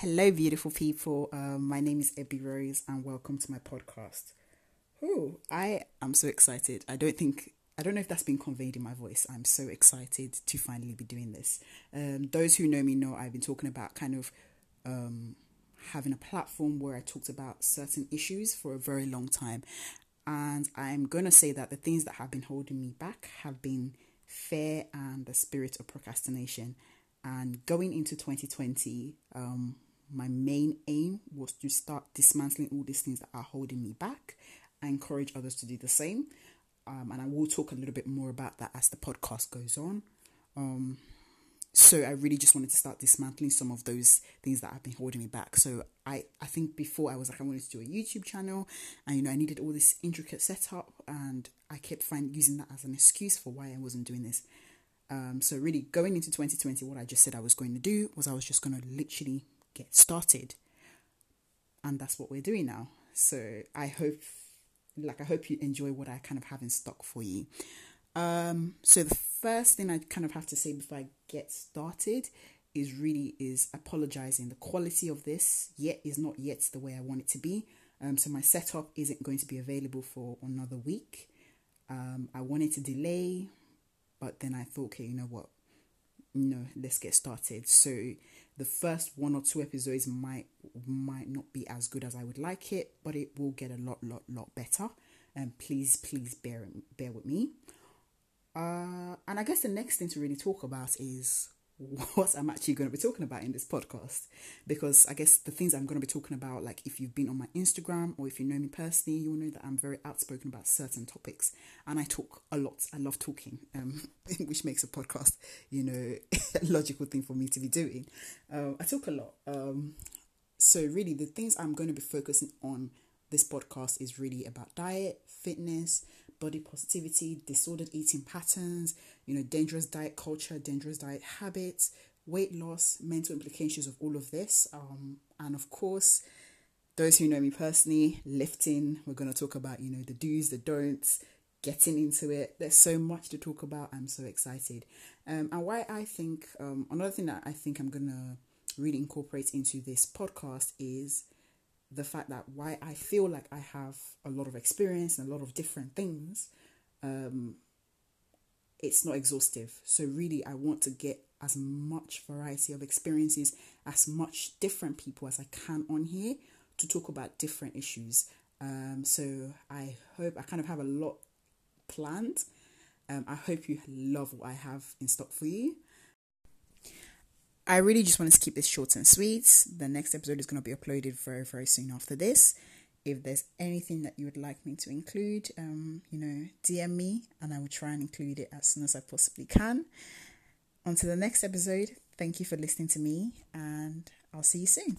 Hello, beautiful people. Um, my name is Ebby Rose, and welcome to my podcast. Oh, I am so excited. I don't think I don't know if that's been conveyed in my voice. I'm so excited to finally be doing this. Um, those who know me know I've been talking about kind of um, having a platform where I talked about certain issues for a very long time, and I'm gonna say that the things that have been holding me back have been fear and the spirit of procrastination. And going into 2020, um, my main aim was to start dismantling all these things that are holding me back. I encourage others to do the same. Um, and I will talk a little bit more about that as the podcast goes on. Um, so I really just wanted to start dismantling some of those things that have been holding me back. So I, I think before I was like I wanted to do a YouTube channel and you know I needed all this intricate setup and I kept finding using that as an excuse for why I wasn't doing this. Um, so really going into 2020, what I just said I was going to do was I was just going to literally get started. And that's what we're doing now. So I hope, like, I hope you enjoy what I kind of have in stock for you. Um, so the first thing I kind of have to say before I get started is really is apologizing. The quality of this yet is not yet the way I want it to be. Um, so my setup isn't going to be available for another week. Um, I wanted to delay, but then I thought, okay, you know what? No, let's get started. So the first one or two episodes might might not be as good as I would like it, but it will get a lot, lot, lot better. And please, please bear bear with me. Uh, and I guess the next thing to really talk about is what I'm actually going to be talking about in this podcast. Because I guess the things I'm going to be talking about, like if you've been on my Instagram or if you know me personally, you'll know that I'm very outspoken about certain topics. And I talk a lot. I love talking, um, which makes a podcast, you know, a logical thing for me to be doing. Uh, I talk a lot. Um, so, really, the things I'm going to be focusing on this podcast is really about diet, fitness, body positivity, disordered eating patterns, you know, dangerous diet culture, dangerous diet habits, weight loss, mental implications of all of this. Um, and of course, those who know me personally, lifting, we're going to talk about, you know, the do's, the don'ts, getting into it. There's so much to talk about. I'm so excited. Um, and why I think, um, another thing that I think I'm going to really incorporate into this podcast is the fact that why I feel like I have a lot of experience and a lot of different things, um, it's not exhaustive. So really, I want to get as much variety of experiences, as much different people as I can on here to talk about different issues. Um, so I hope I kind of have a lot planned. Um, I hope you love what I have in stock for you. I really just wanted to keep this short and sweet. The next episode is going to be uploaded very, very soon after this. If there's anything that you would like me to include, um, you know, DM me and I will try and include it as soon as I possibly can. On to the next episode, thank you for listening to me and I'll see you soon.